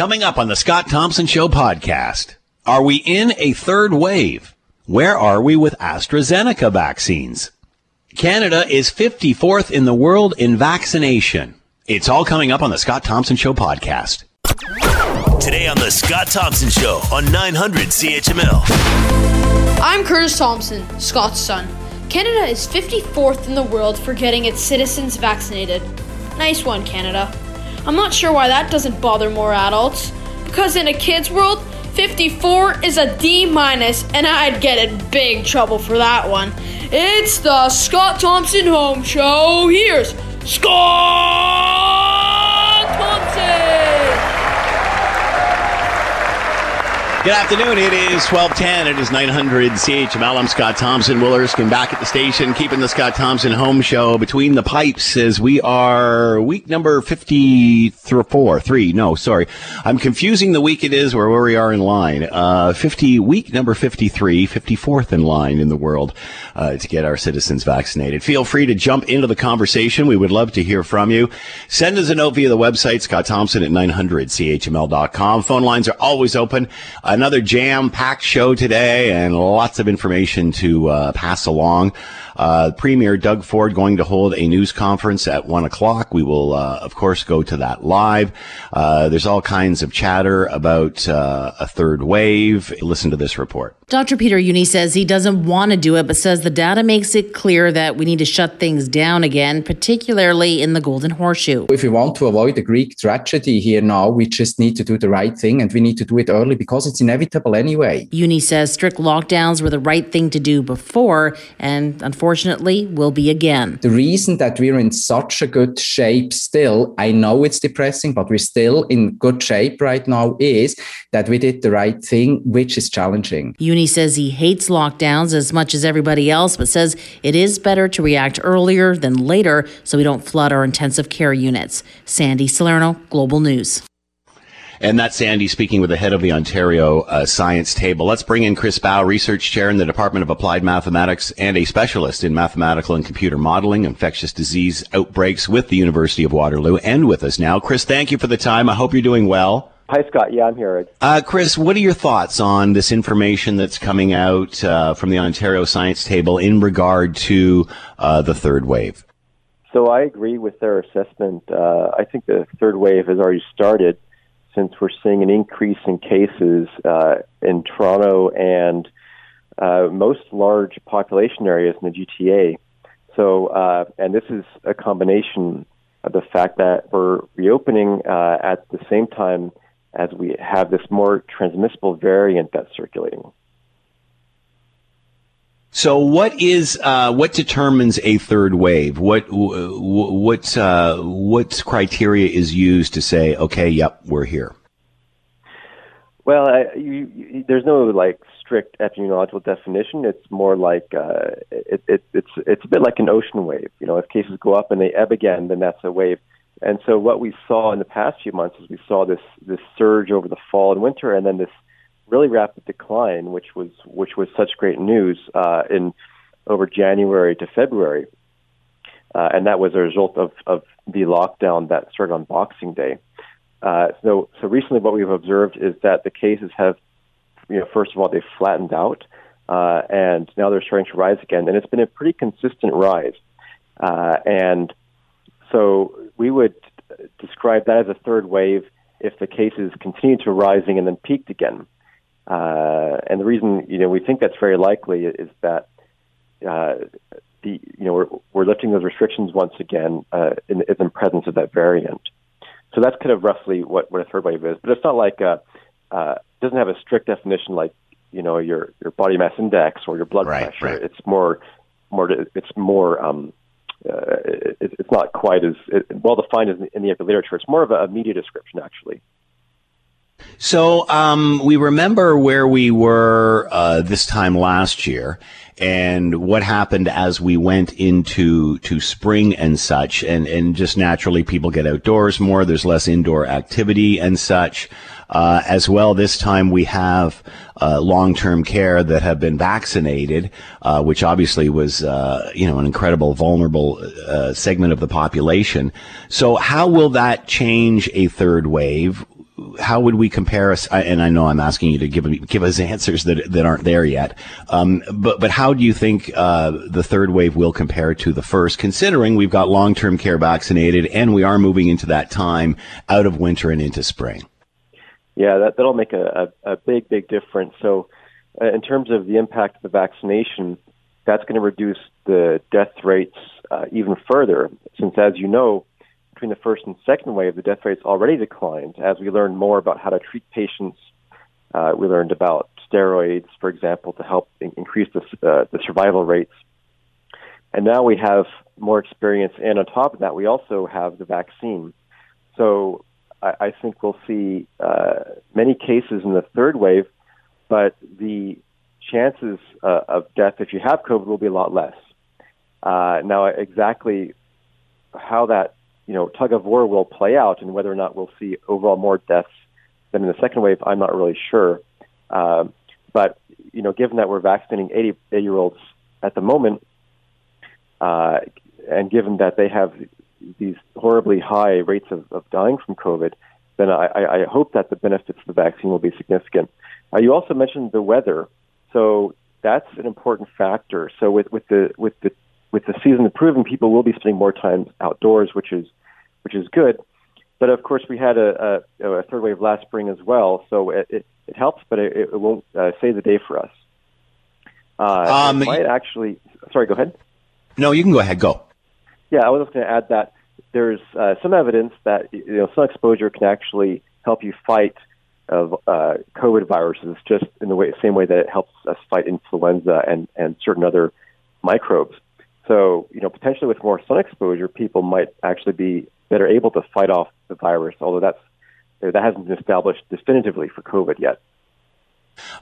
Coming up on the Scott Thompson Show podcast, are we in a third wave? Where are we with AstraZeneca vaccines? Canada is 54th in the world in vaccination. It's all coming up on the Scott Thompson Show podcast. Today on the Scott Thompson Show on 900 CHML. I'm Curtis Thompson, Scott's son. Canada is 54th in the world for getting its citizens vaccinated. Nice one, Canada. I'm not sure why that doesn't bother more adults. Because in a kid's world, 54 is a D minus, and I'd get in big trouble for that one. It's the Scott Thompson Home Show. Here's Scott Thompson. Good afternoon. It is 1210. It is 900 CHML. I'm Scott Thompson. Will Erskine back at the station, keeping the Scott Thompson home show between the pipes as we are week number 54, three. No, sorry. I'm confusing the week it is where we are in line. Uh, 50, week number 53, 54th in line in the world, uh, to get our citizens vaccinated. Feel free to jump into the conversation. We would love to hear from you. Send us a note via the website, Scott Thompson at 900CHML.com. Phone lines are always open another jam packed show today and lots of information to uh, pass along. Uh, Premier Doug Ford going to hold a news conference at one o'clock. We will, uh, of course, go to that live. Uh, there's all kinds of chatter about uh, a third wave. Listen to this report. Dr. Peter Jüni says he doesn't want to do it, but says the data makes it clear that we need to shut things down again, particularly in the Golden Horseshoe. If we want to avoid the Greek tragedy here now, we just need to do the right thing and we need to do it early because it's inevitable anyway. Jüni says strict lockdowns were the right thing to do before, and unfortunately, unfortunately, will be again. The reason that we're in such a good shape still, I know it's depressing, but we're still in good shape right now, is that we did the right thing, which is challenging. Jüni says he hates lockdowns as much as everybody else, but says it is better to react earlier than later so we don't flood our intensive care units. Sandy Salerno, Global News. And that's Sandy speaking with the head of the Ontario uh, Science Table. Let's bring in Chris Bauch, research chair in the Department of Applied Mathematics and a specialist in mathematical and computer modeling, infectious disease outbreaks with the University of Waterloo, and with us now. Chris, thank you for the time. I hope you're doing well. Hi, Scott. Yeah, I'm here. Uh, Chris, what are your thoughts on this information that's coming out uh, from the Ontario Science Table in regard to uh, the third wave? So I agree with their assessment. Uh, I think the third wave has already started since we're seeing an increase in cases uh, in Toronto and uh, most large population areas in the GTA. So, uh, and this is a combination of the fact that we're reopening uh, at the same time as we have this more transmissible variant that's circulating. So, what is uh, what determines a third wave? What what uh, what criteria is used to say, okay, yep, we're here? Well, I, you, you, there's no like strict epidemiological definition. It's more like uh, it, it, it's it's a bit like an ocean wave. You know, if cases go up and they ebb again, then that's a wave. And so, what we saw in the past few months is we saw this this surge over the fall and winter, and then this really rapid decline, which was which was such great news uh, in over January to February, uh, and that was a result of of the lockdown that started on Boxing Day. Uh, so so recently, what we've observed is that the cases have, you know, first of all, they've flattened out, uh, and now they're starting to rise again, and it's been a pretty consistent rise, uh, and so we would describe that as a third wave if the cases continue to rising and then peaked again. Uh, and the reason you know we think that's very likely is that uh, the you know we're, we're lifting those restrictions once again uh, in, in the presence of that variant. So that's kind of roughly what, what a third wave is. But it's not like a, uh, it doesn't have a strict definition like you know your your body mass index or your blood right, pressure. Right. It's more more it's more um, uh, it, it's not quite as well defined as in the literature. It's more of a media description actually. So um, we remember where we were uh, this time last year, and what happened as we went into to spring and such, and and just naturally people get outdoors more. There's less indoor activity and such. Uh, as well, this time we have uh, long-term care that have been vaccinated, uh, which obviously was uh, you know an incredible vulnerable uh, segment of the population. So, how will that change a third wave? How would we compare us? And I know I'm asking you to give give us answers that that aren't there yet. Um, but but how do you think uh, the third wave will compare to the first, considering we've got long term care vaccinated and we are moving into that time out of winter and into spring? Yeah, that that'll make a, a, a big big difference. So, uh, in terms of the impact of the vaccination, that's going to reduce the death rates uh, even further, since as you know between the first and second wave, the death rates already declined as we learned more about how to treat patients. Uh, we learned about steroids, for example, to help in- increase the, uh, the survival rates. And now we have more experience, and on top of that, we also have the vaccine. So I, I think we'll see uh, many cases in the third wave, but the chances uh, of death if you have COVID will be a lot less. Uh, now, exactly how that you know, tug of war will play out and whether or not we'll see overall more deaths than in the second wave, I'm not really sure. Um, but, you know, given that we're vaccinating 80, 80 year olds at the moment, uh, and given that they have these horribly high rates of, of dying from COVID, then I, I hope that the benefits of the vaccine will be significant. Uh, you also mentioned the weather, so that's an important factor. So with, with the with the with the season improving, people will be spending more time outdoors, which is which is good. But of course, we had a, a, a third wave last spring as well, so it, it, it helps, but it, it won't uh, save the day for us. Uh, um, might actually. Sorry, go ahead. No, you can go ahead. Go. Yeah, I was just going to add that there's uh, some evidence that you know sun exposure can actually help you fight of uh, COVID viruses, just in the way, same way that it helps us fight influenza and and certain other microbes. So, you know, potentially with more sun exposure, people might actually be that are able to fight off the virus, although that's that hasn't been established definitively for COVID yet.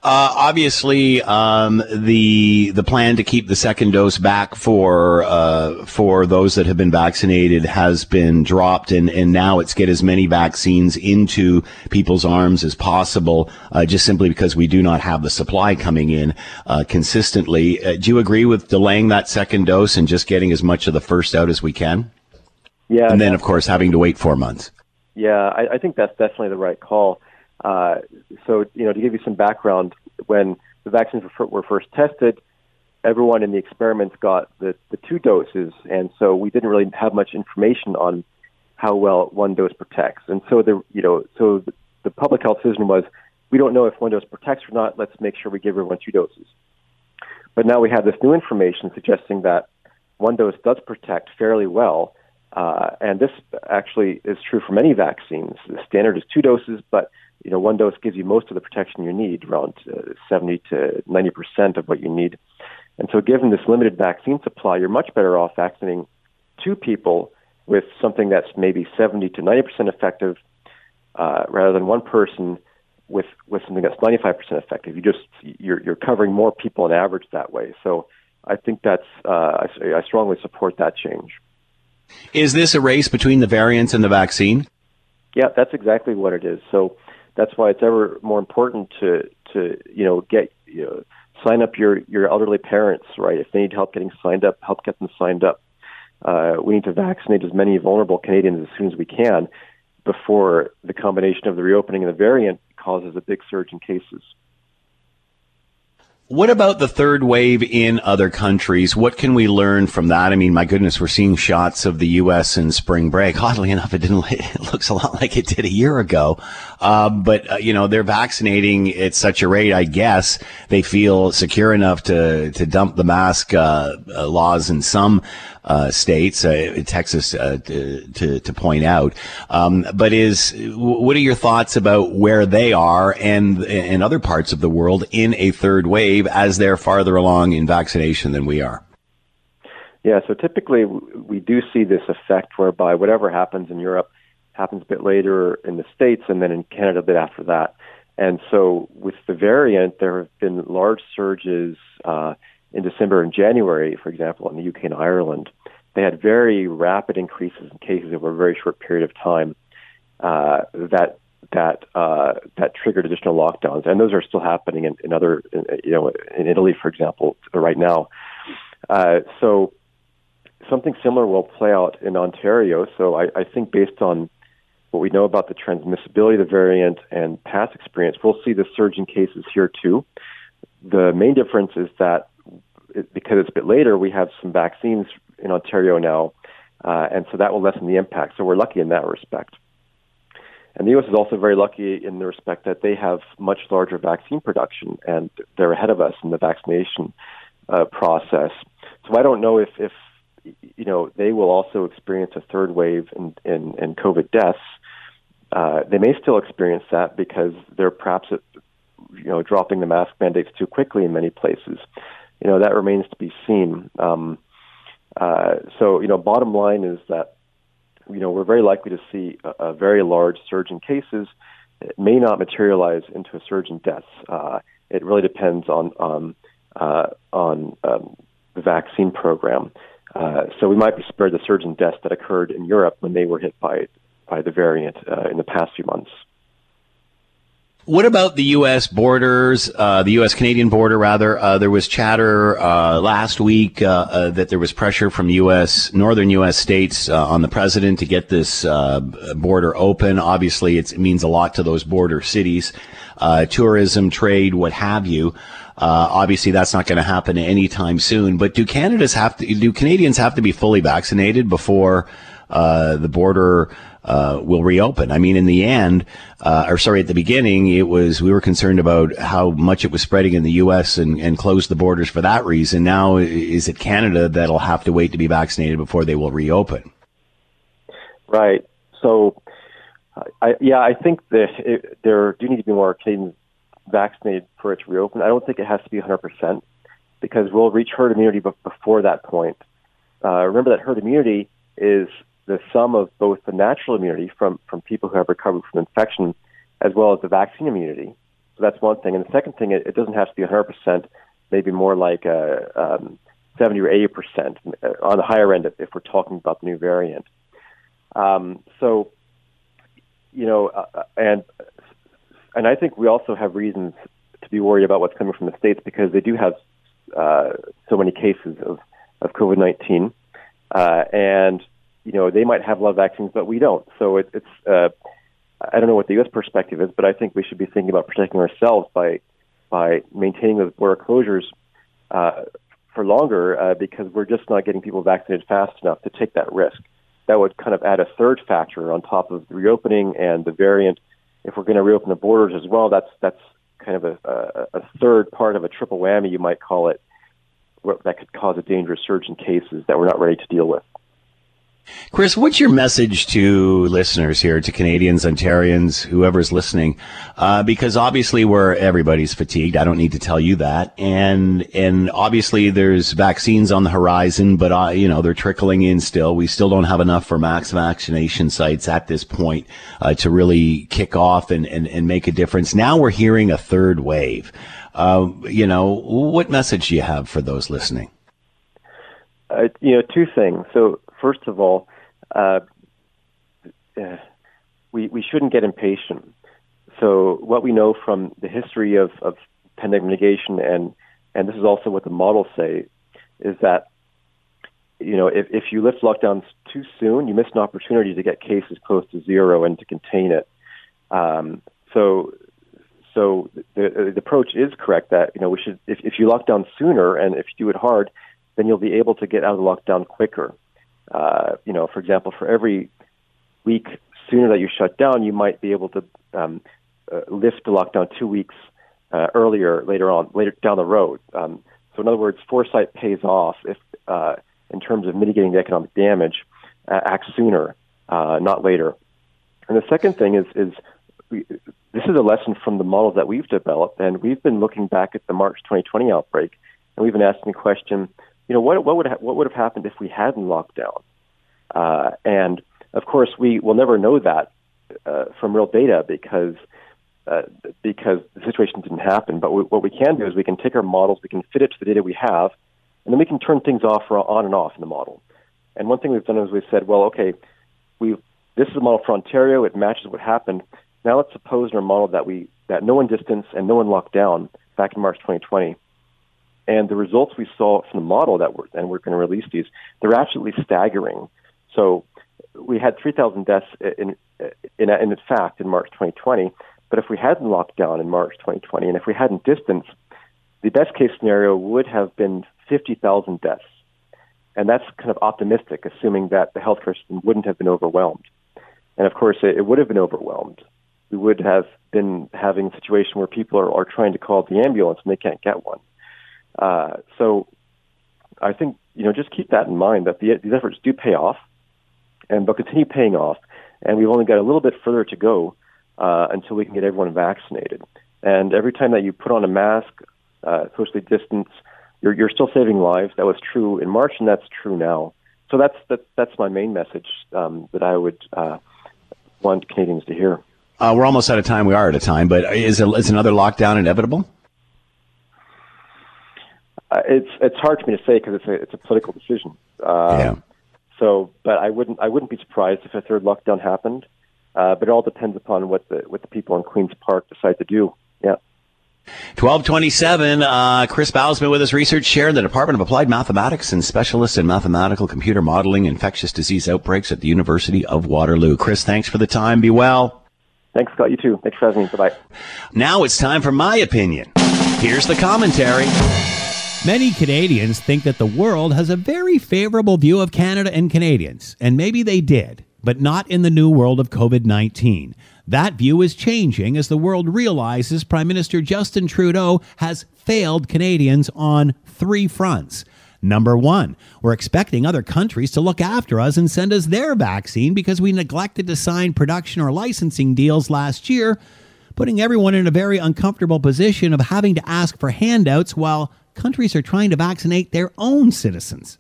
Uh, obviously, um, the the plan to keep the second dose back for uh, for those that have been vaccinated has been dropped, and, and now it's get as many vaccines into people's arms as possible, uh, just simply because we do not have the supply coming in uh, consistently. Uh, do you agree with delaying that second dose and just getting as much of the first out as we can? Yeah, and then of course having to wait four months. Yeah, I, I think that's definitely the right call. Uh, so, you know, to give you some background, when the vaccines were, were first tested, everyone in the experiments got the, the two doses, and so we didn't really have much information on how well one dose protects. And so the you know so the, the public health decision was we don't know if one dose protects or not. Let's make sure we give everyone two doses. But now we have this new information suggesting that one dose does protect fairly well, uh, and this actually is true for many vaccines. The standard is two doses, but you know, one dose gives you most of the protection you need, around uh, 70 to 90 percent of what you need. And so, given this limited vaccine supply, you're much better off vaccinating two people with something that's maybe 70 to 90 percent effective, uh, rather than one person with with something that's 95 percent effective. You just you're you're covering more people on average that way. So, I think that's uh, I, I strongly support that change. Is this a race between the variants and the vaccine? Yeah, that's exactly what it is. So that's why it's ever more important to to you know get you know sign up your your elderly parents right if they need help getting signed up help get them signed up uh, we need to vaccinate as many vulnerable Canadians as soon as we can before the combination of the reopening and the variant causes a big surge in cases. What about the third wave in other countries? What can we learn from that? I mean, my goodness, we're seeing shots of the U.S. in spring break. Oddly enough, it didn't. It looks a lot like it did a year ago. Uh, but uh, you know, they're vaccinating at such a rate. I guess they feel secure enough to to dump the mask uh, uh laws in some uh, states, uh, Texas, uh, to, to point out. Um, but is what are your thoughts about where they are and in other parts of the world in a third wave as they're farther along in vaccination than we are? Yeah, so typically we do see this effect whereby whatever happens in Europe happens a bit later in the States and then in Canada a bit after that. And so with the variant, there have been large surges uh, in December and January, for example, in the UK and Ireland, they had very rapid increases in cases over a very short period of time uh, that that uh, that triggered additional lockdowns, and those are still happening in, in other, in, you know, in Italy, for example, right now. Uh, so something similar will play out in Ontario. So I, I think based on what we know about the transmissibility of the variant and past experience, we'll see the surge in cases here too. The main difference is that it, because it's a bit later, we have some vaccines in Ontario now, uh, and so that will lessen the impact. So we're lucky in that respect. And the U.S. is also very lucky in the respect that they have much larger vaccine production, and they're ahead of us in the vaccination uh, process. So I don't know if, if you know they will also experience a third wave in, in, in COVID deaths. Uh, they may still experience that because they're perhaps you know dropping the mask mandates too quickly in many places. You know that remains to be seen. Um, uh, so you know, bottom line is that you know we're very likely to see a, a very large surge in cases. It may not materialize into a surge in deaths. Uh, it really depends on on uh, on um, the vaccine program. Uh, so we might be spared the surge in deaths that occurred in Europe when they were hit by by the variant uh, in the past few months. What about the U.S. borders, uh, the U.S. Canadian border, rather? Uh, there was chatter uh, last week uh, uh, that there was pressure from U.S. northern U.S. states uh, on the president to get this border open. Obviously, it means a lot to those border cities, tourism, trade, what have you. obviously, that's not going to happen anytime soon. But do Canada's have to? Do Canadians have to be fully vaccinated before the border? Uh, will reopen. I mean, in the end, uh, or sorry, at the beginning, it was we were concerned about how much it was spreading in the U.S. and, and closed the borders for that reason. Now, is it Canada that'll have to wait to be vaccinated before they will reopen? Right. So, I, yeah, I think that it, there do need to be more Canadians vaccinated for it to reopen. I don't think it has to be 100% because we'll reach herd immunity before that point. Uh, remember that herd immunity is the sum of both the natural immunity from, from people who have recovered from infection as well as the vaccine immunity. So that's one thing. And the second thing, it, it doesn't have to be 100%, maybe more like a, uh, um, 70 or 80% uh, on the higher end if we're talking about the new variant. Um, so, you know, uh, uh, and and I think we also have reasons to be worried about what's coming from the states because they do have uh, so many cases of of COVID nineteen, uh, and you know, they might have of vaccines, but we don't. So it, it's, uh, I don't know what the U.S. perspective is, but I think we should be thinking about protecting ourselves by by maintaining those border closures uh, for longer uh, because we're just not getting people vaccinated fast enough to take that risk. That would kind of add a third factor on top of the reopening and the variant. If we're going to reopen the borders as well, that's that's kind of a, a, a third part of a triple whammy, you might call it, that could cause a dangerous surge in cases that we're not ready to deal with. Chris, what's your message to listeners here, to Canadians, Ontarians, whoever's listening? Uh, because obviously we're everybody's fatigued. I don't need to tell you that, and and obviously there's vaccines on the horizon, but uh, you know they're trickling in still. We still don't have enough for max vaccination sites at this point uh, to really kick off and, and and make a difference. Now we're hearing a third wave. Uh, you know, what message do you have for those listening? Uh, you know, two things. So first of all, uh, uh, we we shouldn't get impatient. So what we know from the history of, of pandemic mitigation, and and this is also what the models say, is that you know if, if you lift lockdowns too soon, you miss an opportunity to get cases close to zero and to contain it. Um, so so the, the approach is correct that you know we should if, if you lock down sooner and if you do it hard, then you'll be able to get out of the lockdown quicker. Uh, you know, for example, for every week sooner that you shut down, you might be able to um, uh, lift the lockdown two weeks uh, earlier later on, later down the road. Um, so, in other words, foresight pays off if, uh, in terms of mitigating the economic damage, uh, act sooner, uh, not later. And the second thing is, is we, this is a lesson from the models that we've developed, and we've been looking back at the March 2020 outbreak, and we've been asking the question, you know, what, what would ha- what would have happened if we hadn't locked down? Uh, and of course, we will never know that uh, from real data because uh, because the situation didn't happen. But we, what we can do is we can take our models, we can fit it to the data we have, and then we can turn things off or on and off in the model. And one thing we've done is we've said, well, okay, we this is a model for Ontario. It matches what happened. Now let's suppose in our model that we that no one distanced and no one locked down back in March 2020. And the results we saw from the model that we're, and we're going to release these, they're absolutely staggering. So we had 3,000 deaths in, in, in, fact in March 2020. But if we hadn't locked down in March 2020, and if we hadn't distanced, the best case scenario would have been 50,000 deaths. And that's kind of optimistic, assuming that the healthcare system wouldn't have been overwhelmed. And of course, it, it would have been overwhelmed. We would have been having a situation where people are, are trying to call the ambulance and they can't get one. Uh, so I think, you know, just keep that in mind that the, these efforts do pay off and they'll continue paying off. And we've only got a little bit further to go uh, until we can get everyone vaccinated. And every time that you put on a mask, uh, socially distance, you're, you're still saving lives. That was true in March, and that's true now. So that's that, that's my main message um, that I would uh, want Canadians to hear. Uh, we're almost out of time. We are out of time, but is, a, is another lockdown inevitable? Uh, it's it's hard for me to say because it's a it's a political decision. Uh, yeah. So, but I wouldn't I wouldn't be surprised if a third lockdown happened. Uh, but it all depends upon what the what the people in Queens Park decide to do. Yeah. 1227, uh, Chris Bowsman with us, research chair in the Department of Applied Mathematics and specialist in mathematical computer modeling infectious disease outbreaks at the University of Waterloo. Chris, thanks for the time. Be well. Thanks, Scott. You too. Thanks for having me. Bye-bye. Now it's time for my opinion. Here's the commentary. Many Canadians think that the world has a very favorable view of Canada and Canadians, and maybe they did, but not in the new world of COVID 19. That view is changing as the world realizes Prime Minister Justin Trudeau has failed Canadians on three fronts. Number one, we're expecting other countries to look after us and send us their vaccine because we neglected to sign production or licensing deals last year, putting everyone in a very uncomfortable position of having to ask for handouts while countries are trying to vaccinate their own citizens.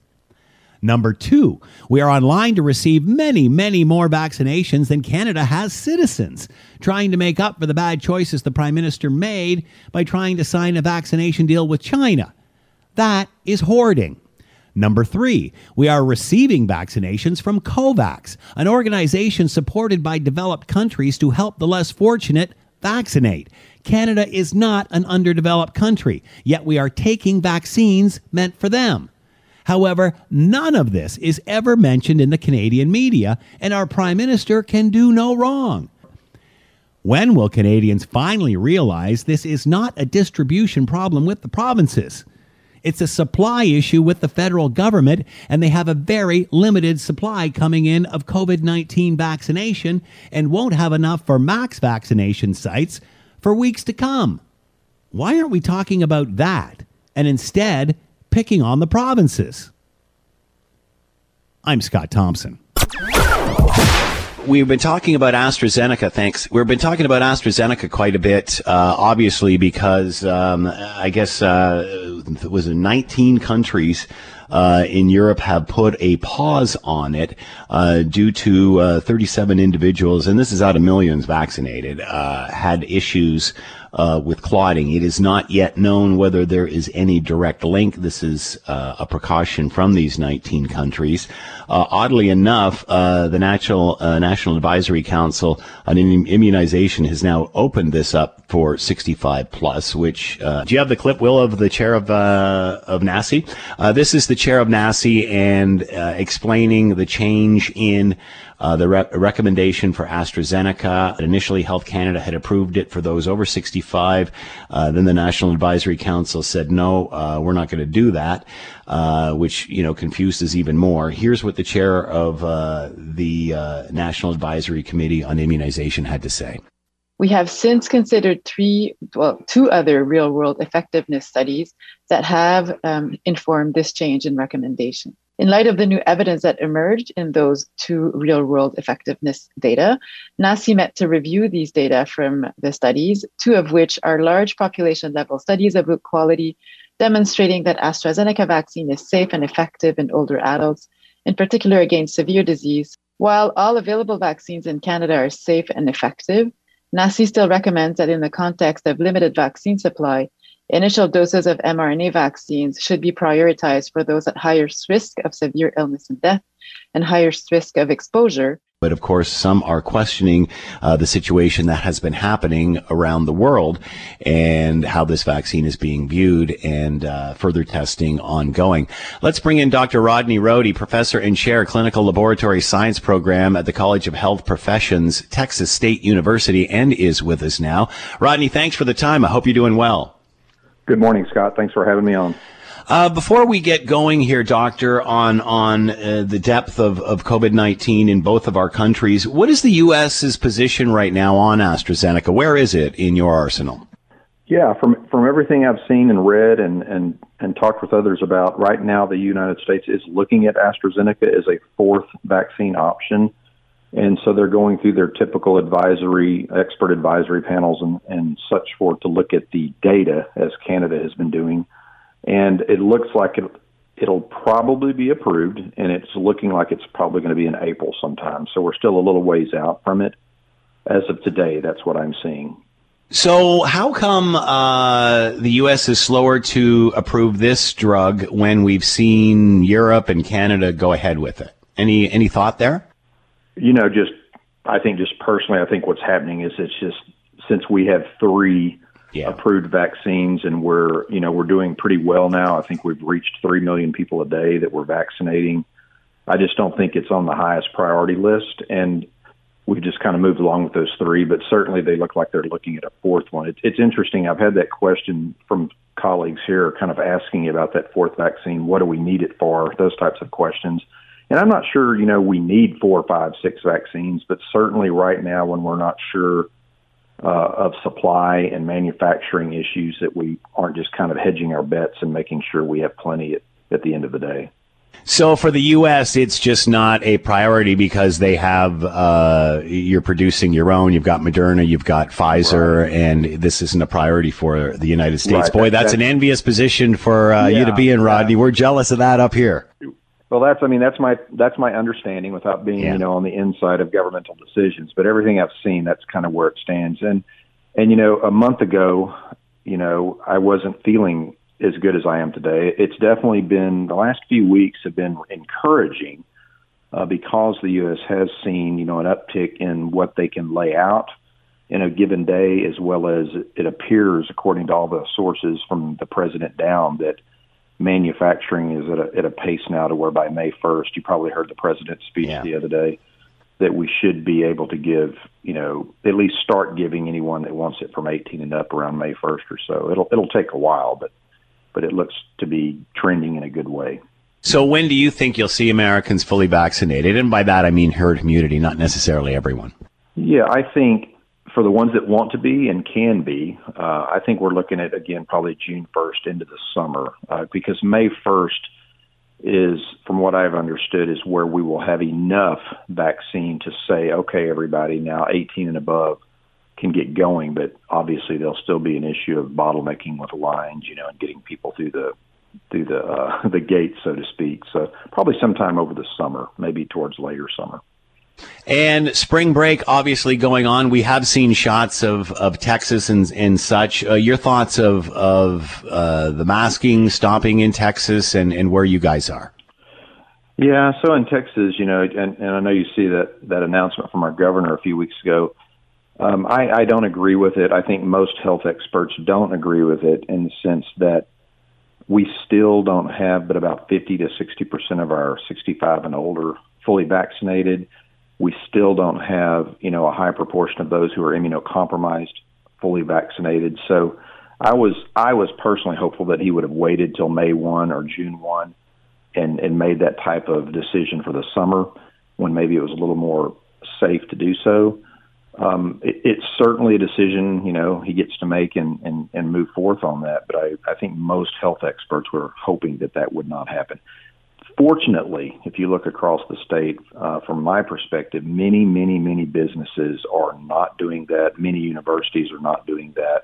Number two, we are online to receive many, many more vaccinations than Canada has citizens, trying to make up for the bad choices the Prime Minister made by trying to sign a vaccination deal with China. That is hoarding. Number three, we are receiving vaccinations from COVAX, an organization supported by developed countries to help the less fortunate vaccinate. Canada is not an underdeveloped country, yet we are taking vaccines meant for them. However, none of this is ever mentioned in the Canadian media, and our Prime Minister can do no wrong. When will Canadians finally realize this is not a distribution problem with the provinces? It's a supply issue with the federal government, and they have a very limited supply coming in of COVID 19 vaccination and won't have enough for max vaccination sites for weeks to come. Why aren't we talking about that and instead picking on the provinces? I'm Scott Thompson. We've been talking about AstraZeneca. Thanks. We've been talking about AstraZeneca quite a bit, uh, obviously, because um, I guess uh, it was in 19 countries uh, in Europe have put a pause on it uh, due to uh, 37 individuals, and this is out of millions vaccinated, uh, had issues uh, with clotting. It is not yet known whether there is any direct link. This is uh, a precaution from these 19 countries. Uh, oddly enough, uh, the National uh, National Advisory Council on Immunization has now opened this up for 65 plus. Which uh, do you have the clip, Will, of the chair of of NACI? this is the chair of NACI and explaining the change in uh, the re- recommendation for AstraZeneca. Initially, Health Canada had approved it for those over 65. Uh, then the National Advisory Council said, no, uh, we're not going to do that, uh, which, you know, confuses even more. Here's what the chair of uh, the uh, National Advisory Committee on Immunization had to say. We have since considered three, well, two other real world effectiveness studies that have um, informed this change in recommendation. In light of the new evidence that emerged in those two real world effectiveness data, NACI met to review these data from the studies, two of which are large population level studies of good quality, demonstrating that AstraZeneca vaccine is safe and effective in older adults, in particular against severe disease. While all available vaccines in Canada are safe and effective, NACI still recommends that in the context of limited vaccine supply, Initial doses of mRNA vaccines should be prioritized for those at highest risk of severe illness and death and highest risk of exposure But of course, some are questioning uh, the situation that has been happening around the world and how this vaccine is being viewed and uh, further testing ongoing. Let's bring in Dr. Rodney Rohde, professor and chair clinical laboratory science program at the College of Health Professions, Texas State University, and is with us now. Rodney, thanks for the time. I hope you're doing well. Good morning, Scott. Thanks for having me on. Uh, before we get going here, Doctor, on on uh, the depth of, of COVID nineteen in both of our countries, what is the U.S.'s position right now on AstraZeneca? Where is it in your arsenal? Yeah, from from everything I've seen and read and and and talked with others about, right now the United States is looking at AstraZeneca as a fourth vaccine option, and so they're going through their typical advisory, expert advisory panels and and such for to look at the data as Canada has been doing and it looks like it it'll probably be approved, and it's looking like it's probably going to be in April sometime. So we're still a little ways out from it. As of today, that's what I'm seeing. So, how come uh, the U.S. is slower to approve this drug when we've seen Europe and Canada go ahead with it? Any any thought there? You know, just I think just personally, I think what's happening is it's just since we have three yeah. approved vaccines, and we're you know we're doing pretty well now. I think we've reached three million people a day that we're vaccinating. I just don't think it's on the highest priority list, and we've just kind of moved along with those three. But certainly, they look like they're looking at a fourth one. It, it's interesting. I've had that question from colleagues here, kind of asking about that fourth vaccine. What do we need it for? Those types of questions. And I'm not sure, you know, we need four, five, six vaccines, but certainly right now, when we're not sure uh, of supply and manufacturing issues that we aren't just kind of hedging our bets and making sure we have plenty at, at the end of the day. So for the U.S., it's just not a priority because they have uh, you're producing your own. You've got Moderna, you've got Pfizer, right. and this isn't a priority for the United States. Right. Boy, that, that's, that's, an envious position for uh, yeah, you to be in, Rodney. Yeah. We're jealous of that up here. Well, that's I mean that's my that's my understanding without being yeah. you know on the inside of governmental decisions. But everything I've seen, that's kind of where it stands. And and you know a month ago, you know I wasn't feeling as good as I am today. It's definitely been the last few weeks have been encouraging uh, because the U.S. has seen you know an uptick in what they can lay out in a given day, as well as it appears, according to all the sources from the president down, that manufacturing is at a, at a pace now to where by May 1st, you probably heard the president's speech yeah. the other day, that we should be able to give, you know, at least start giving anyone that wants it from 18 and up around May 1st or so. It'll it'll take a while, but but it looks to be trending in a good way. So when do you think you'll see Americans fully vaccinated? And by that I mean herd immunity, not necessarily everyone. Yeah, I think for the ones that want to be and can be, uh, I think we're looking at again probably June 1st into the summer uh, because May 1st is, from what I've understood, is where we will have enough vaccine to say, okay, everybody now 18 and above can get going, but obviously there'll still be an issue of bottlenecking with lines, you know, and getting people through the through the uh, the gate, so to speak. So probably sometime over the summer, maybe towards later summer. And spring break obviously going on. We have seen shots of, of Texas and, and such. Uh, your thoughts of, of uh, the masking stopping in Texas and, and where you guys are? Yeah, so in Texas, you know, and, and I know you see that, that announcement from our governor a few weeks ago. Um, I, I don't agree with it. I think most health experts don't agree with it in the sense that we still don't have but about 50 to 60% of our 65 and older fully vaccinated we still don't have, you know, a high proportion of those who are immunocompromised fully vaccinated. So I was I was personally hopeful that he would have waited till May 1 or June 1 and and made that type of decision for the summer when maybe it was a little more safe to do so. Um, it, it's certainly a decision, you know, he gets to make and, and, and move forth on that. But I, I think most health experts were hoping that that would not happen fortunately, if you look across the state, uh, from my perspective, many, many, many businesses are not doing that. Many universities are not doing that.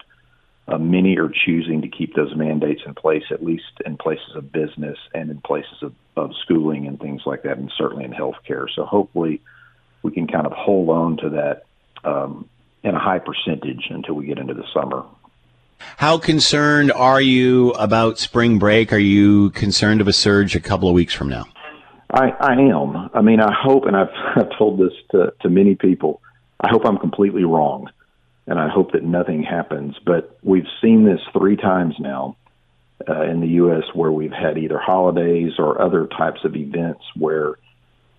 Uh, many are choosing to keep those mandates in place, at least in places of business and in places of, of schooling and things like that, and certainly in healthcare. So hopefully, we can kind of hold on to that um, in a high percentage until we get into the summer. How concerned are you about spring break? Are you concerned of a surge a couple of weeks from now? I, I am. I mean, I hope, and I've, I've told this to, to many people, I hope I'm completely wrong, and I hope that nothing happens. But we've seen this three times now uh, in the U.S. where we've had either holidays or other types of events where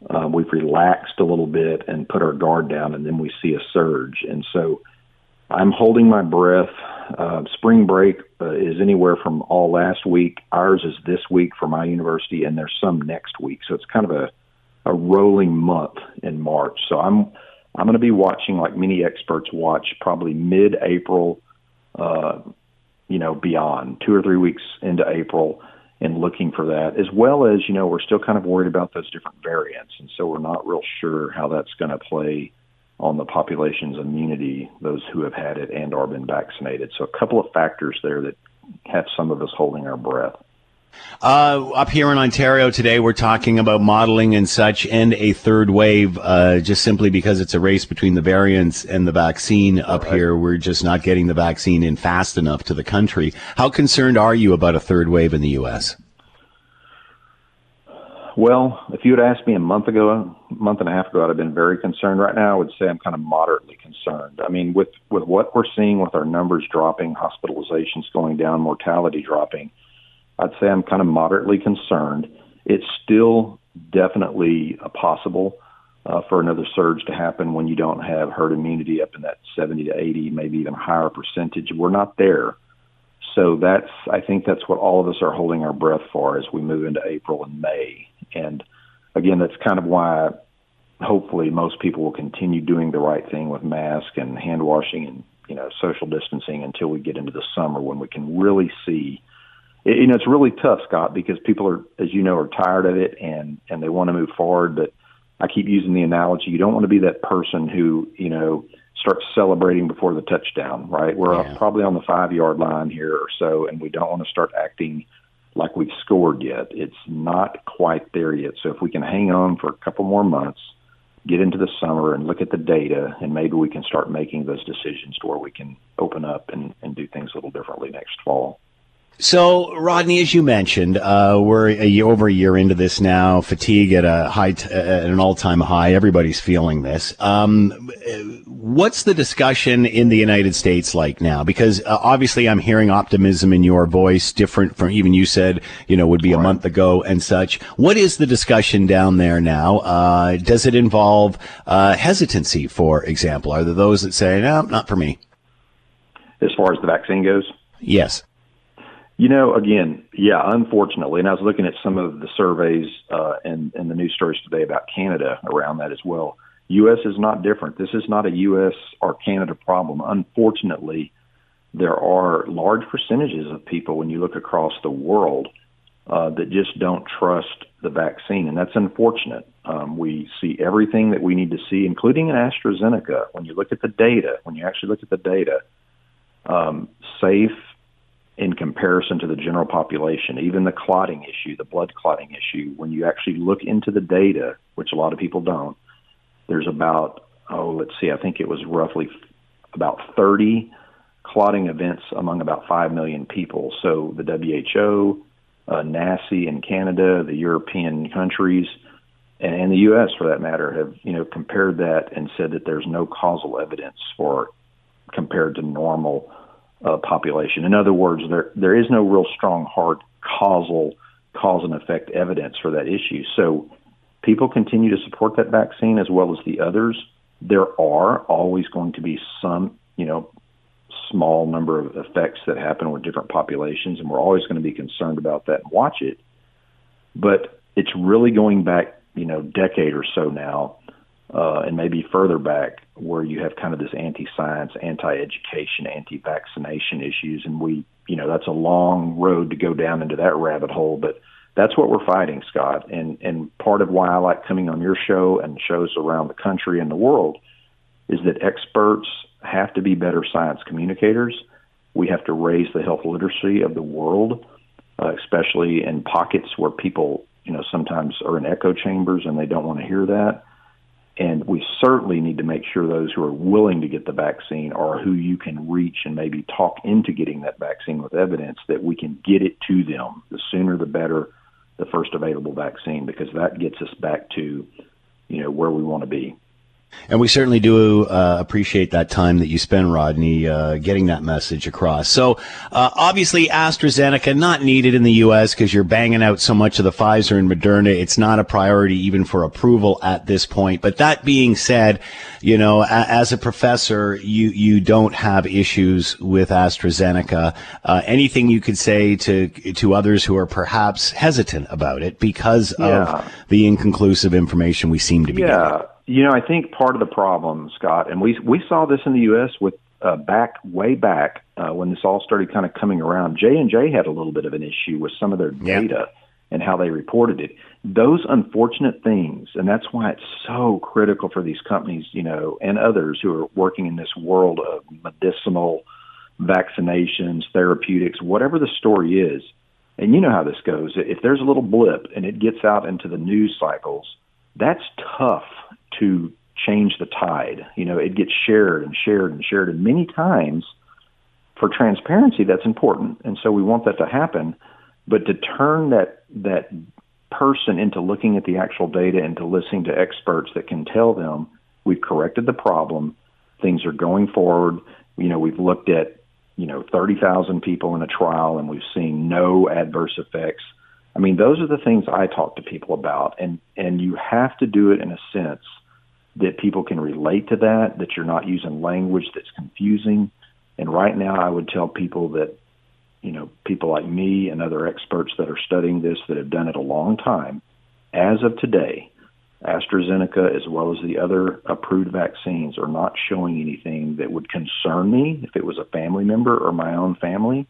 uh, we've relaxed a little bit and put our guard down, and then we see a surge. And so I'm holding my breath. Uh, spring break uh, is anywhere from all last week. Ours is this week for my university, and there's some next week. So it's kind of a a rolling month in March. So I'm I'm going to be watching like many experts watch, probably mid-April, uh, you know, beyond two or three weeks into April, and looking for that, as well as you know, we're still kind of worried about those different variants, and so we're not real sure how that's going to play on the population's immunity, those who have had it and are been vaccinated. So a couple of factors there that have some of us holding our breath. Uh, up here in Ontario today, we're talking about modeling and such and a third wave, uh, just simply because it's a race between the variants and the vaccine up right. here. We're just not getting the vaccine in fast enough to the country. How concerned are you about a third wave in the U.S.? Well, if you had asked me a month ago, a month and a half ago, I'd have been very concerned. Right now, I would say I'm kind of moderately concerned. I mean, with with what we're seeing with our numbers dropping, hospitalizations going down, mortality dropping, I'd say I'm kind of moderately concerned. It's still definitely possible uh, for another surge to happen when you don't have herd immunity up in that 70 to 80, maybe even higher percentage. We're not there. So that's, I think that's what all of us are holding our breath for as we move into April and May. And again, that's kind of why hopefully most people will continue doing the right thing with mask and hand washing and, you know, social distancing until we get into the summer when we can really see you know, it's really tough, Scott, because people are, as you know, are tired of it and, and they want to move forward. But I keep using the analogy. You don't want to be that person who, you know, starts celebrating before the touchdown, right? We're yeah. probably on the five yard line here or so, and we don't want to start acting like we've scored yet. It's not quite there yet. So if we can hang on for a couple more months, get into the summer and look at the data, and maybe we can start making those decisions to where we can open up and, and do things a little differently next fall. So, Rodney, as you mentioned, uh, we're a year, over a year into this now. Fatigue at a high, t- at an all-time high. Everybody's feeling this. Um, what's the discussion in the United States like now? Because uh, obviously, I'm hearing optimism in your voice, different from even you said, you know, would be a month ago and such. What is the discussion down there now? Uh, does it involve uh, hesitancy, for example? Are there those that say, "No, not for me"? As far as the vaccine goes, yes. You know, again, yeah, unfortunately, and I was looking at some of the surveys uh, and, and the news stories today about Canada around that as well. U.S. is not different. This is not a U.S. or Canada problem. Unfortunately, there are large percentages of people when you look across the world uh, that just don't trust the vaccine, and that's unfortunate. Um, we see everything that we need to see, including in AstraZeneca. When you look at the data, when you actually look at the data, um, safe in comparison to the general population, even the clotting issue, the blood clotting issue, when you actually look into the data, which a lot of people don't, there's about, oh, let's see, I think it was roughly about 30 clotting events among about 5 million people. So the WHO, uh, NACI in Canada, the European countries, and, and the U.S. for that matter, have you know compared that and said that there's no causal evidence for compared to normal uh, population. In other words, there there is no real strong, hard causal cause and effect evidence for that issue. So people continue to support that vaccine as well as the others. There are always going to be some, you know, small number of effects that happen with different populations, and we're always going to be concerned about that and watch it. But it's really going back, you know, decade or so now uh, and maybe further back where you have kind of this anti-science, anti-education, anti-vaccination issues, and we, you know, that's a long road to go down into that rabbit hole, but that's what we're fighting, Scott. And and part of why I like coming on your show and shows around the country and the world is that experts have to be better science communicators. We have to raise the health literacy of the world, uh, especially in pockets where people, you know, sometimes are in echo chambers and they don't want to hear that and we certainly need to make sure those who are willing to get the vaccine are who you can reach and maybe talk into getting that vaccine with evidence that we can get it to them. The sooner the better. the first available vaccine because that gets us back to, you know, where we want to be. And we certainly do uh, appreciate that time that you spend, Rodney, uh, getting that message across. So, uh, obviously, AstraZeneca not needed in the U.S. because you're banging out so much of the Pfizer and Moderna. It's not a priority even for approval at this point. But that being said, you know, a- as a professor, you you don't have issues with AstraZeneca. Uh, anything you could say to to others who are perhaps hesitant about it because Yeah. of the inconclusive information we seem to be getting? Yeah, you know, I think part of the problem, Scott, and we we saw this in the U.S. with uh, back way back uh, when this all started kind of coming around. J and J had a little bit of an issue with some of their Yeah. data and how they reported it. Those unfortunate things, and that's why it's so critical for these companies, you know, and others who are working in this world of medicinal vaccinations, therapeutics, whatever the story is. And you know how this goes. If there's a little blip and it gets out into the news cycles, that's tough to change the tide. You know, it gets shared and shared and shared, and many times for transparency, that's important, and so we want that to happen. But to turn that that person into looking at the actual data and to listening to experts that can tell them we've corrected the problem, things are going forward. You know, we've looked at you know 30,000 people in a trial and we've seen no adverse effects. I mean, those are the things I talk to people about, and and you have to do it in a sense that people can relate to that, that you're not using language that's confusing. And right now, I would tell people that, you know, people like me and other experts that are studying this that have done it a long time, as of today, AstraZeneca, as well as the other approved vaccines, are not showing anything that would concern me if it was a family member or my own family.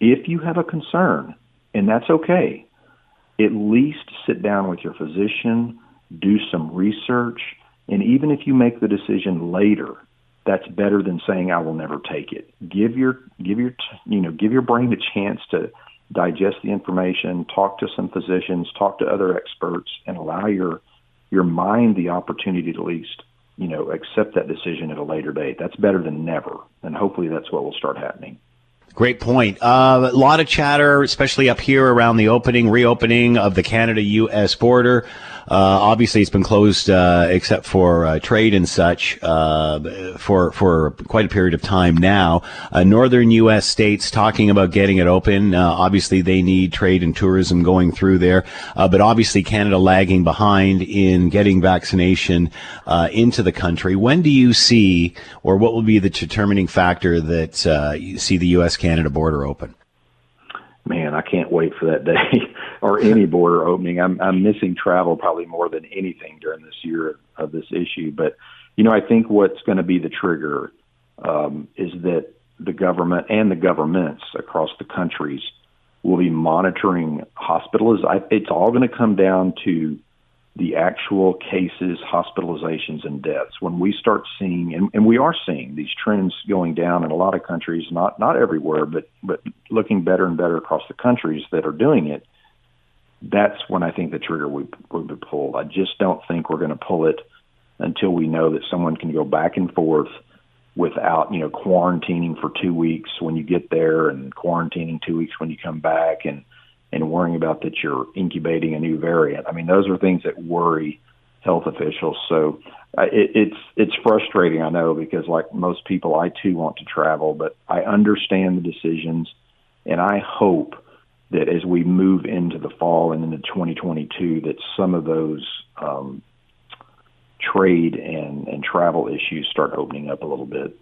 If you have a concern, and that's okay, at least sit down with your physician, do some research, and even if you make the decision later, that's better than saying I will never take it. Give your give your you know give your brain a chance to digest the information, talk to some physicians, talk to other experts, and allow your your mind the opportunity to at least you know accept that decision at a later date. That's better than never, and hopefully that's what will start happening. Great point. Uh, a lot of chatter, especially up here around the opening, reopening of the Canada-U.S. border. Uh, obviously, it's been closed uh, except for uh, trade and such uh, for for quite a period of time now. Uh, northern U.S. states talking about getting it open. Obviously, they need trade and tourism going through there, but obviously Canada lagging behind in getting vaccination into the country. When do you see, or what will be the determining factor that you see the U.S. Canada border open? man, I can't wait for that day or any border opening. I'm I'm missing travel probably more than anything during this year of this issue. But you know, I think what's going to be the trigger um, is that the government and the governments across the countries will be monitoring hospitals. I, it's all going to come down to the actual cases, hospitalizations, and deaths. When we start seeing, and, and we are seeing these trends going down in a lot of countries, not not everywhere, but but looking better and better across the countries that are doing it. That's when I think the trigger would would be pulled. I just don't think we're going to pull it until we know that someone can go back and forth without you know quarantining for two weeks when you get there and quarantining two weeks when you come back and and worrying about that you're incubating a new variant. I mean, those are things that worry health officials. So uh, it, it's it's frustrating, I know, because like most people, I too want to travel, but I understand the decisions, and I hope that as we move into the fall and into 2022, that some of those um, trade and and travel issues start opening up a little bit.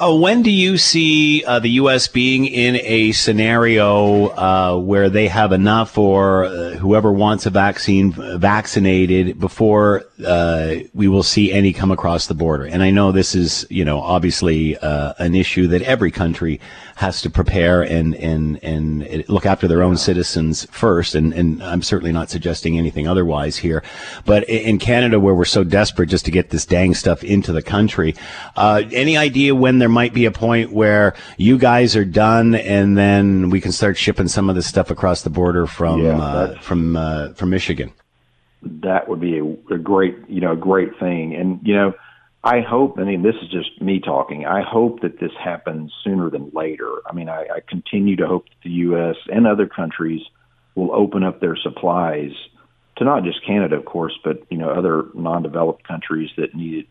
Uh, when do you see uh, the U.S. being in a scenario uh, where they have enough, or uh, whoever wants a vaccine vaccinated before uh, we will see any come across the border? And I know this is, you know, obviously uh, an issue that every country has to prepare and and and look after their own citizens first. And and I'm certainly not suggesting anything otherwise here. But in Canada, where we're so desperate just to get this dang stuff into the country, any idea when? When there might be a point where you guys are done and then we can start shipping some of this stuff across the border from Yeah, uh, from uh, from Michigan. that would be a, a great, you know, a great thing. And you know, I hope. I mean, this is just me talking. I hope that this happens sooner than later. I mean, I, I continue to hope that the U.S. and other countries will open up their supplies to not just Canada, of course, but you know other non-developed countries that need it.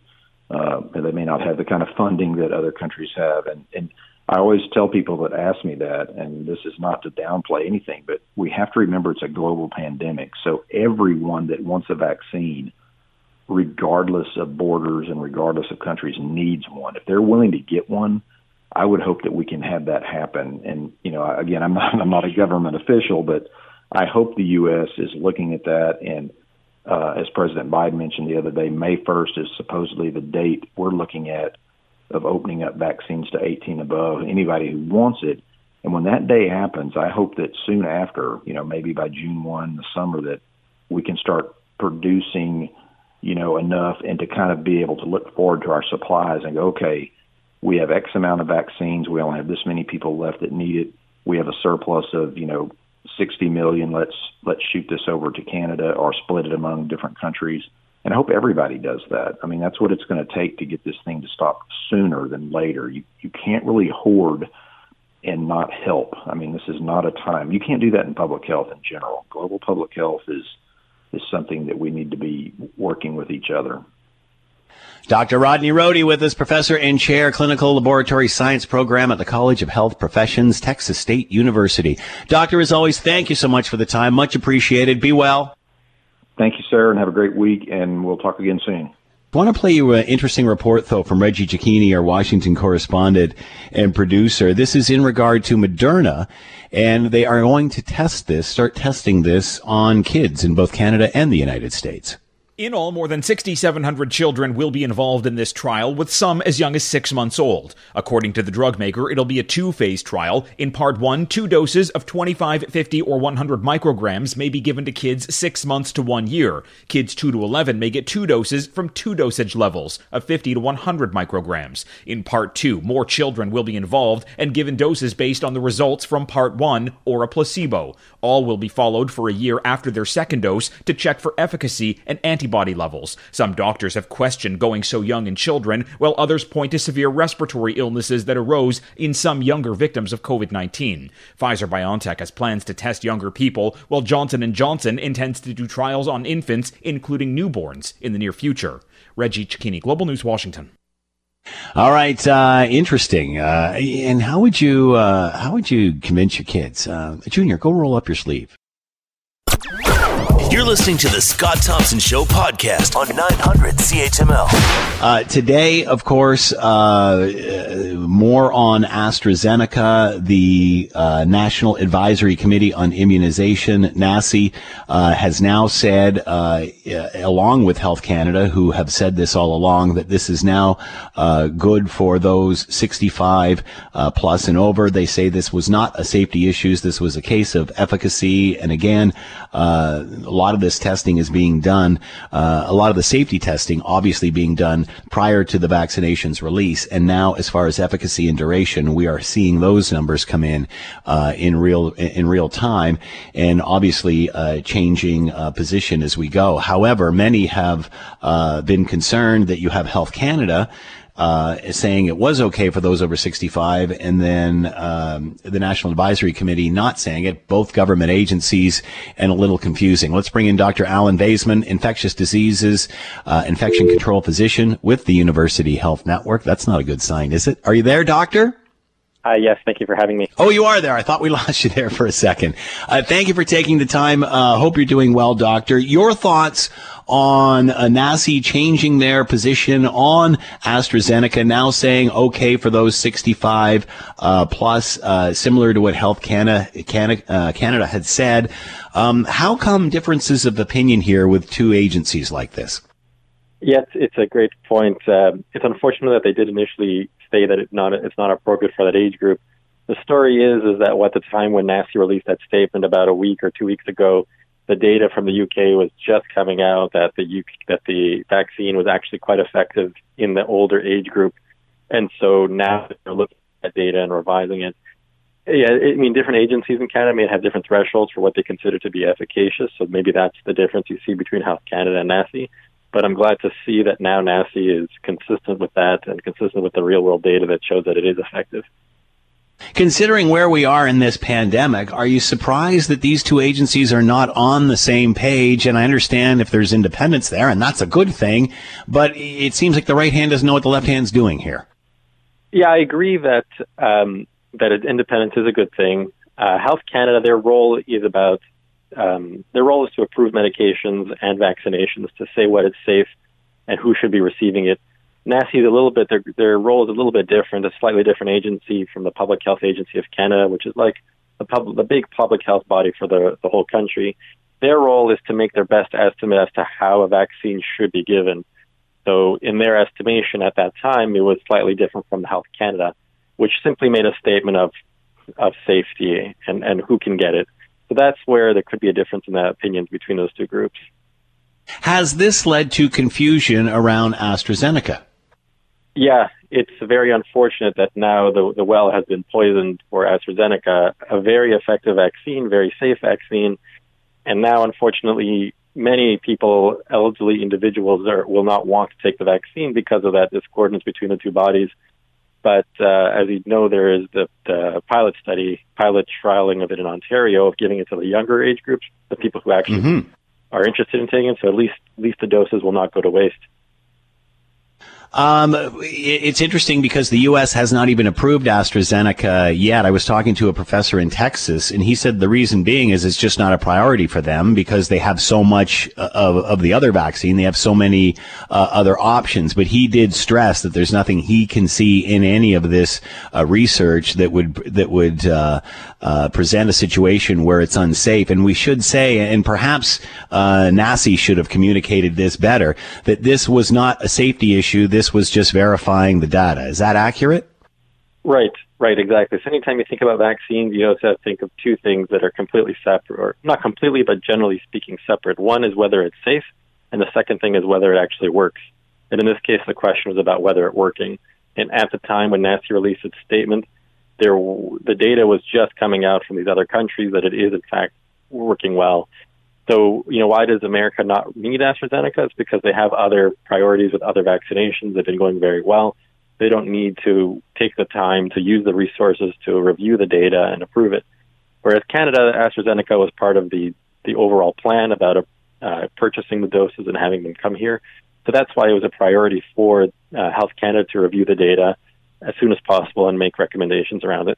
Uh, they may not have the kind of funding that other countries have, and and I always tell people that ask me that, and this is not to downplay anything, but we have to remember it's a global pandemic. So everyone that wants a vaccine, regardless of borders and regardless of countries, needs one. If they're willing to get one, I would hope that we can have that happen. And you know, again, I'm not I'm not a government official, but I hope the U.S. is looking at that. And uh, as President Biden mentioned the other day, May 1st is supposedly the date we're looking at of opening up vaccines to 18 above, anybody who wants it. And when that day happens, I hope that soon after, you know, maybe by June 1, the summer, that we can start producing, you know, enough and to kind of be able to look forward to our supplies and go, okay, we have X amount of vaccines. We only have this many people left that need it. We have a surplus of, you know, 60 million. Let's let's shoot this over to Canada or split it among different countries and I hope everybody does that. I mean, that's what it's going to take to get this thing to stop sooner than later. You you can't really hoard and not help. I mean, this is not a time. You can't do that in public health in general. Global public health is is something that we need to be working with each other. Dr. Rodney Rohde with us, professor and chair, clinical laboratory science program at the College of Health Professions, Texas State University. Doctor, as always, thank you so much for the time. Much appreciated. Be well. Thank you, sir, and have a great week, and we'll talk again soon. I want to play you an interesting report, though, from Reggie Cecchini, our Washington correspondent and producer. This is in regard to Moderna, and they are going to test this, start testing this on kids in both Canada and the United States. In all, more than 6,700 children will be involved in this trial, with some as young as six months old. According to the drug maker, it'll be a two phase trial. In part one, two doses of 25, 50, or 100 micrograms may be given to kids six months to one year. Kids 2 to 11 may get two doses from two dosage levels of 50 to 100 micrograms. In part two, more children will be involved and given doses based on the results from part one or a placebo. All will be followed for a year after their second dose to check for efficacy and antibody antibody levels. Some doctors have questioned going so young in children, while others point to severe respiratory illnesses that arose in some younger victims of COVID-19. Pfizer BioNTech has plans to test younger people, while Johnson & Johnson intends to do trials on infants, including newborns, in the near future. Reggie Cecchini, Global News, Washington. All right, uh, interesting. Uh, and how would you uh, how would you convince your kids, uh, Junior? Go roll up your sleeve. You're listening to the Scott Thompson Show podcast on 900 CHML. Uh, today, of course, uh, more on AstraZeneca. The uh, National Advisory Committee on Immunization, NACI, uh, has now said, uh, along with Health Canada, who have said this all along, that this is now uh, good for those 65 plus and over. They say this was not a safety issue. This was a case of efficacy. And again, lot of this testing is being done, uh, a lot of the safety testing obviously being done prior to the vaccination's release. And now, as far as efficacy and duration, we are seeing those numbers come in uh, in real in real time, and obviously uh, changing uh, position as we go. However, many have uh, been concerned that you have Health Canada uh, saying it was okay for those over 65, and then um, the National Advisory Committee not saying it. Both government agencies, and a little confusing. Let's bring in Dr. Alan Vaisman, infectious diseases, uh, infection control physician with the University Health Network. That's not a good sign, is it? Are you there, doctor? Uh, yes, thank you for having me. Oh, you are there. I thought we lost you there for a second. Uh, thank you for taking the time. Uh, hope you're doing well, doctor. Your thoughts on uh, NACI changing their position on AstraZeneca, now saying okay for those 65 uh, plus, uh, similar to what Health Canada, Canada, uh, Canada had said. Um, how come differences of opinion here with two agencies like this? Yes, it's a great point. Um, it's unfortunate that they did initially say that it's not it's not appropriate for that age group. The story is is that at the time when NACI released that statement about a week or two weeks ago, the data from the UK was just coming out that the UK, that the vaccine was actually quite effective in the older age group, and so now they're looking at data and revising it. Yeah, I mean, different agencies in Canada may have different thresholds for what they consider to be efficacious. So maybe that's the difference you see between Health Canada and NACI. But I'm glad to see that now NACI is consistent with that and consistent with the real world data that shows that it is effective. Considering where we are in this pandemic, are you surprised that these two agencies are not on the same page? And I understand if there's independence there, and that's a good thing, but it seems like the right hand doesn't know what the left hand's doing here. Yeah, I agree that um, that independence is a good thing. Uh, Health Canada, their role is about um, their role is to approve medications and vaccinations to say what is safe and who should be receiving it. NACI is a little bit their their role is a little bit different, a slightly different agency from the Public Health Agency of Canada, which is like the pub, the big public health body for the the whole country. Their role is to make their best estimate as to how a vaccine should be given. So, in their estimation at that time, it was slightly different from Health Canada, which simply made a statement of of safety and and who can get it. So that's where there could be a difference in the opinions between those two groups. Has this led to confusion around AstraZeneca? Yeah, it's very unfortunate that now the, the well has been poisoned for AstraZeneca, a very effective vaccine, very safe vaccine. And now, unfortunately, many people, elderly individuals, are, will not want to take the vaccine because of that discordance between the two bodies. But uh, as you know, there is the, the pilot study, pilot trialing of it in Ontario, of giving it to the younger age groups, the people who actually mm-hmm. are interested in taking it. So at least, at least the doses will not go to waste. Um, it's interesting because the U.S. has not even approved AstraZeneca yet. I was talking to a professor in Texas, and he said the reason being is it's just not a priority for them because they have so much uh, of, of the other vaccine. They have so many uh, other options. But he did stress that there's nothing he can see in any of this uh, research that would that would uh, uh present a situation where it's unsafe. And we should say, and perhaps uh, NACI should have communicated this better, that this was not a safety issue this was just verifying the data. Is that accurate? Right, right, exactly. So anytime you think about vaccines, you also have to think of two things that are completely separate, or not completely, but generally speaking separate. One is whether it's safe, and the second thing is whether it actually works. And in this case, the question was about whether it working. And at the time when NACI released its statement, there the data was just coming out from these other countries that it is in fact working well. So, you know, why does America not need AstraZeneca? It's because they have other priorities with other vaccinations. They've been going very well. They don't need to take the time to use the resources to review the data and approve it. Whereas Canada, AstraZeneca was part of the, the overall plan about uh, purchasing the doses and having them come here. So that's why it was a priority for uh, Health Canada to review the data as soon as possible and make recommendations around it.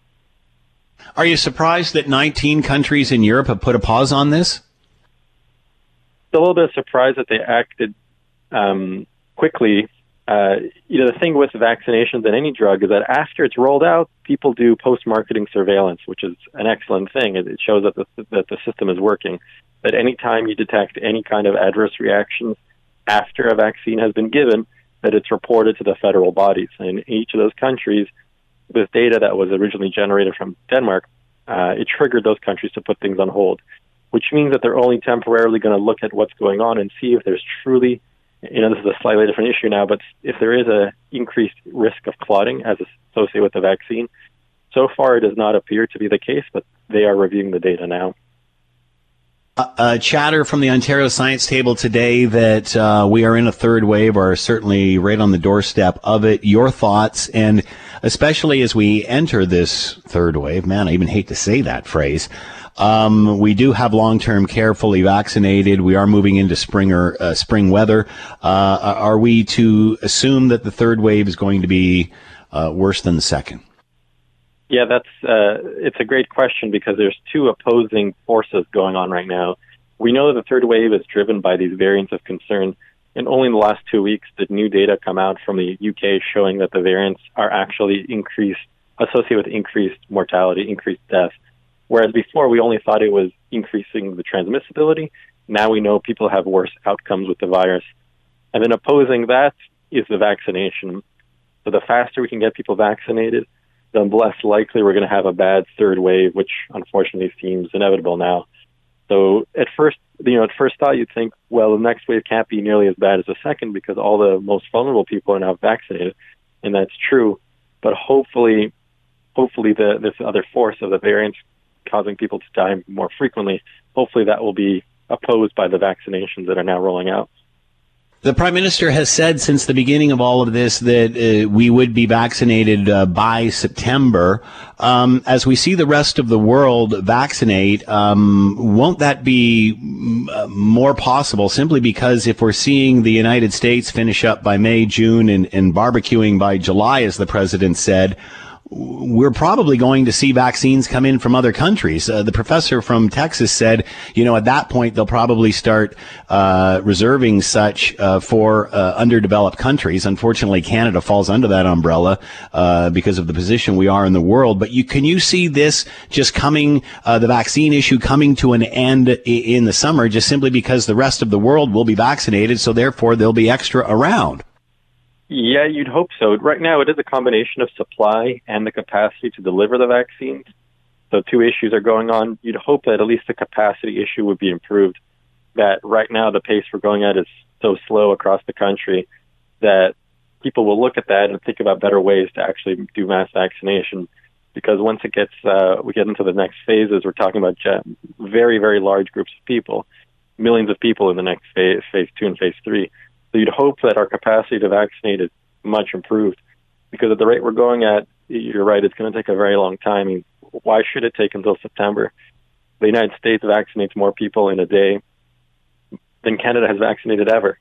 Are you surprised that 19 countries in Europe have put a pause on this? A little bit of surprise that they acted um, quickly. Uh, you know, the thing with vaccinations and any drug is that after it's rolled out, people do post-marketing surveillance, which is an excellent thing. It, it shows that the, that the system is working. That any time you detect any kind of adverse reactions after a vaccine has been given, that it's reported to the federal bodies. And in each of those countries, this data that was originally generated from Denmark, uh, it triggered those countries to put things on hold which means that they're only temporarily going to look at what's going on and see if there's truly, you know, this is a slightly different issue now, but if there is a increased risk of clotting as associated with the vaccine. So far, it does not appear to be the case, but they are reviewing the data now. Uh, uh, chatter from the Ontario Science Table today that uh, we are in a third wave are certainly right on the doorstep of it. Your thoughts, and especially as we enter this third wave, man, I even hate to say that phrase. Um, we do have long-term care, fully vaccinated. We are moving into spring or uh, spring weather. Uh, are we to assume that the third wave is going to be uh, worse than the second? Yeah, that's uh, it's a great question because there's two opposing forces going on right now. We know that the third wave is driven by these variants of concern. And only in the last two weeks did new data come out from the UK showing that the variants are actually increased, associated with increased mortality, increased death. Whereas before we only thought it was increasing the transmissibility. Now we know people have worse outcomes with the virus. And then opposing that is the vaccination. So the faster we can get people vaccinated, the less likely we're going to have a bad third wave, which unfortunately seems inevitable now. So at first, you know, at first thought you'd think, well, the next wave can't be nearly as bad as the second because all the most vulnerable people are now vaccinated, and that's true. But hopefully, hopefully the this other force of the variants causing people to die more frequently, hopefully that will be opposed by the vaccinations that are now rolling out. The prime minister has said since the beginning of all of this that uh, we would be vaccinated uh, by September. Um, as we see the rest of the world vaccinate, um, won't that be m- more possible simply because if we're seeing the United States finish up by May, June, and, and barbecuing by July, as the president said, we're probably going to see vaccines come in from other countries. Uh, the professor from Texas said, you know, at that point they'll probably start uh, reserving such uh, for uh, underdeveloped countries. Unfortunately, Canada falls under that umbrella uh, because of the position we are in the world. But you can you see this just coming, uh, the vaccine issue coming to an end in the summer, just simply because the rest of the world will be vaccinated, so therefore there'll be extra around. Yeah, you'd hope so. Right now, it is a combination of supply and the capacity to deliver the vaccines. So, two issues are going on. You'd hope that at least the capacity issue would be improved. That right now, the pace we're going at is so slow across the country that people will look at that and think about better ways to actually do mass vaccination. Because once it gets, uh, we get into the next phases, we're talking about very, very large groups of people, millions of people in the next phase, phase two and phase three. So you'd hope that our capacity to vaccinate is much improved because at the rate we're going at, you're right, it's going to take a very long time. Why should it take until September? The United States vaccinates more people in a day than Canada has vaccinated ever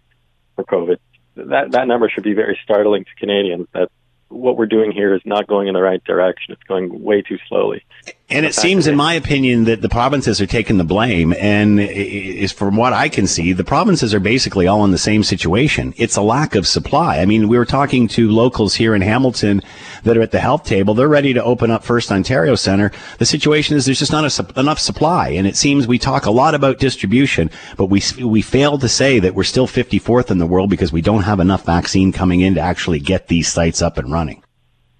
for COVID. That that number should be very startling to Canadians. That what we're doing here is not going in the right direction. It's going way too slowly. And it seems, in my opinion, that the provinces are taking the blame. And is from what I can see, the provinces are basically all in the same situation. It's a lack of supply. I mean, we were talking to locals here in Hamilton that are at the health table. They're ready to open up First Ontario Centre. The situation is there's just not a, enough supply. And it seems we talk a lot about distribution, but we, we fail to say that we're still 54th in the world because we don't have enough vaccine coming in to actually get these sites up and running.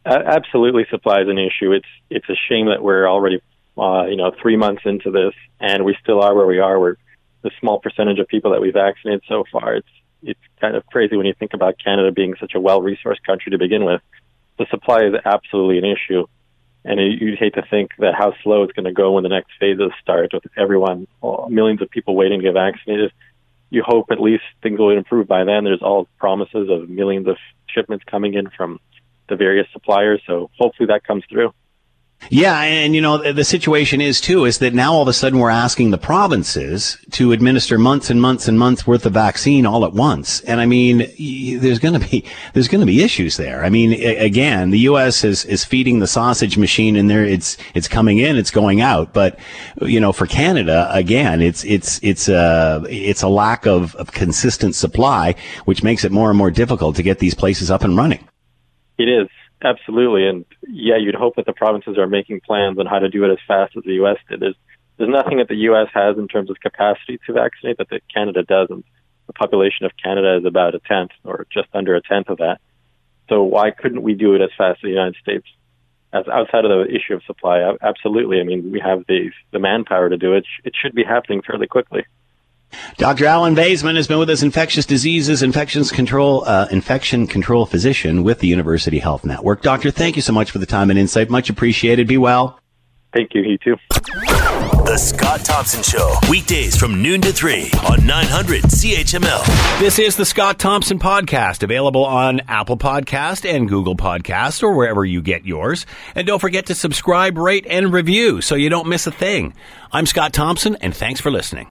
Absolutely, supply is an issue. It's it's a shame that we're already, uh, you know, three months into this, and we still are where we are. We're the small percentage of people that we vaccinated so far. It's it's kind of crazy when you think about Canada being such a well-resourced country to begin with. The supply is absolutely an issue, and you'd hate to think that how slow it's going to go when the next phases start with everyone, millions of people waiting to get vaccinated. You hope at least things will improve by then. There's all promises of millions of shipments coming in from the various suppliers. So hopefully that comes through. Yeah, and you know the situation is too is that now all of a sudden we're asking the provinces to administer months and months and months worth of vaccine all at once, and I mean there's going to be there's going to be issues there. I mean again, the U.S. is is feeding the sausage machine, and there it's it's coming in, it's going out, but you know for Canada again, it's it's it's a it's a lack of, of consistent supply, which makes it more and more difficult to get these places up and running. It is absolutely, and yeah, you'd hope that the provinces are making plans on how to do it as fast as the U.S. did. There's there's nothing that the U.S. has in terms of capacity to vaccinate that the Canada doesn't. The population of Canada is about a tenth, or just under a tenth of that. So why couldn't we do it as fast as the United States? As outside of the issue of supply, absolutely. I mean, we have the the manpower to do it. It should be happening fairly quickly. Dr. Alan Vaisman has been with us, infectious diseases, infections control, uh, infection control physician with the University Health Network. Doctor, thank you so much for the time and insight. Much appreciated. Be well. Thank you. You too. The Scott Thompson Show, weekdays from noon to 3 on 900 CHML. This is the Scott Thompson Podcast, available on Apple Podcast and Google Podcast or wherever you get yours. And don't forget to subscribe, rate, and review so you don't miss a thing. I'm Scott Thompson, and thanks for listening.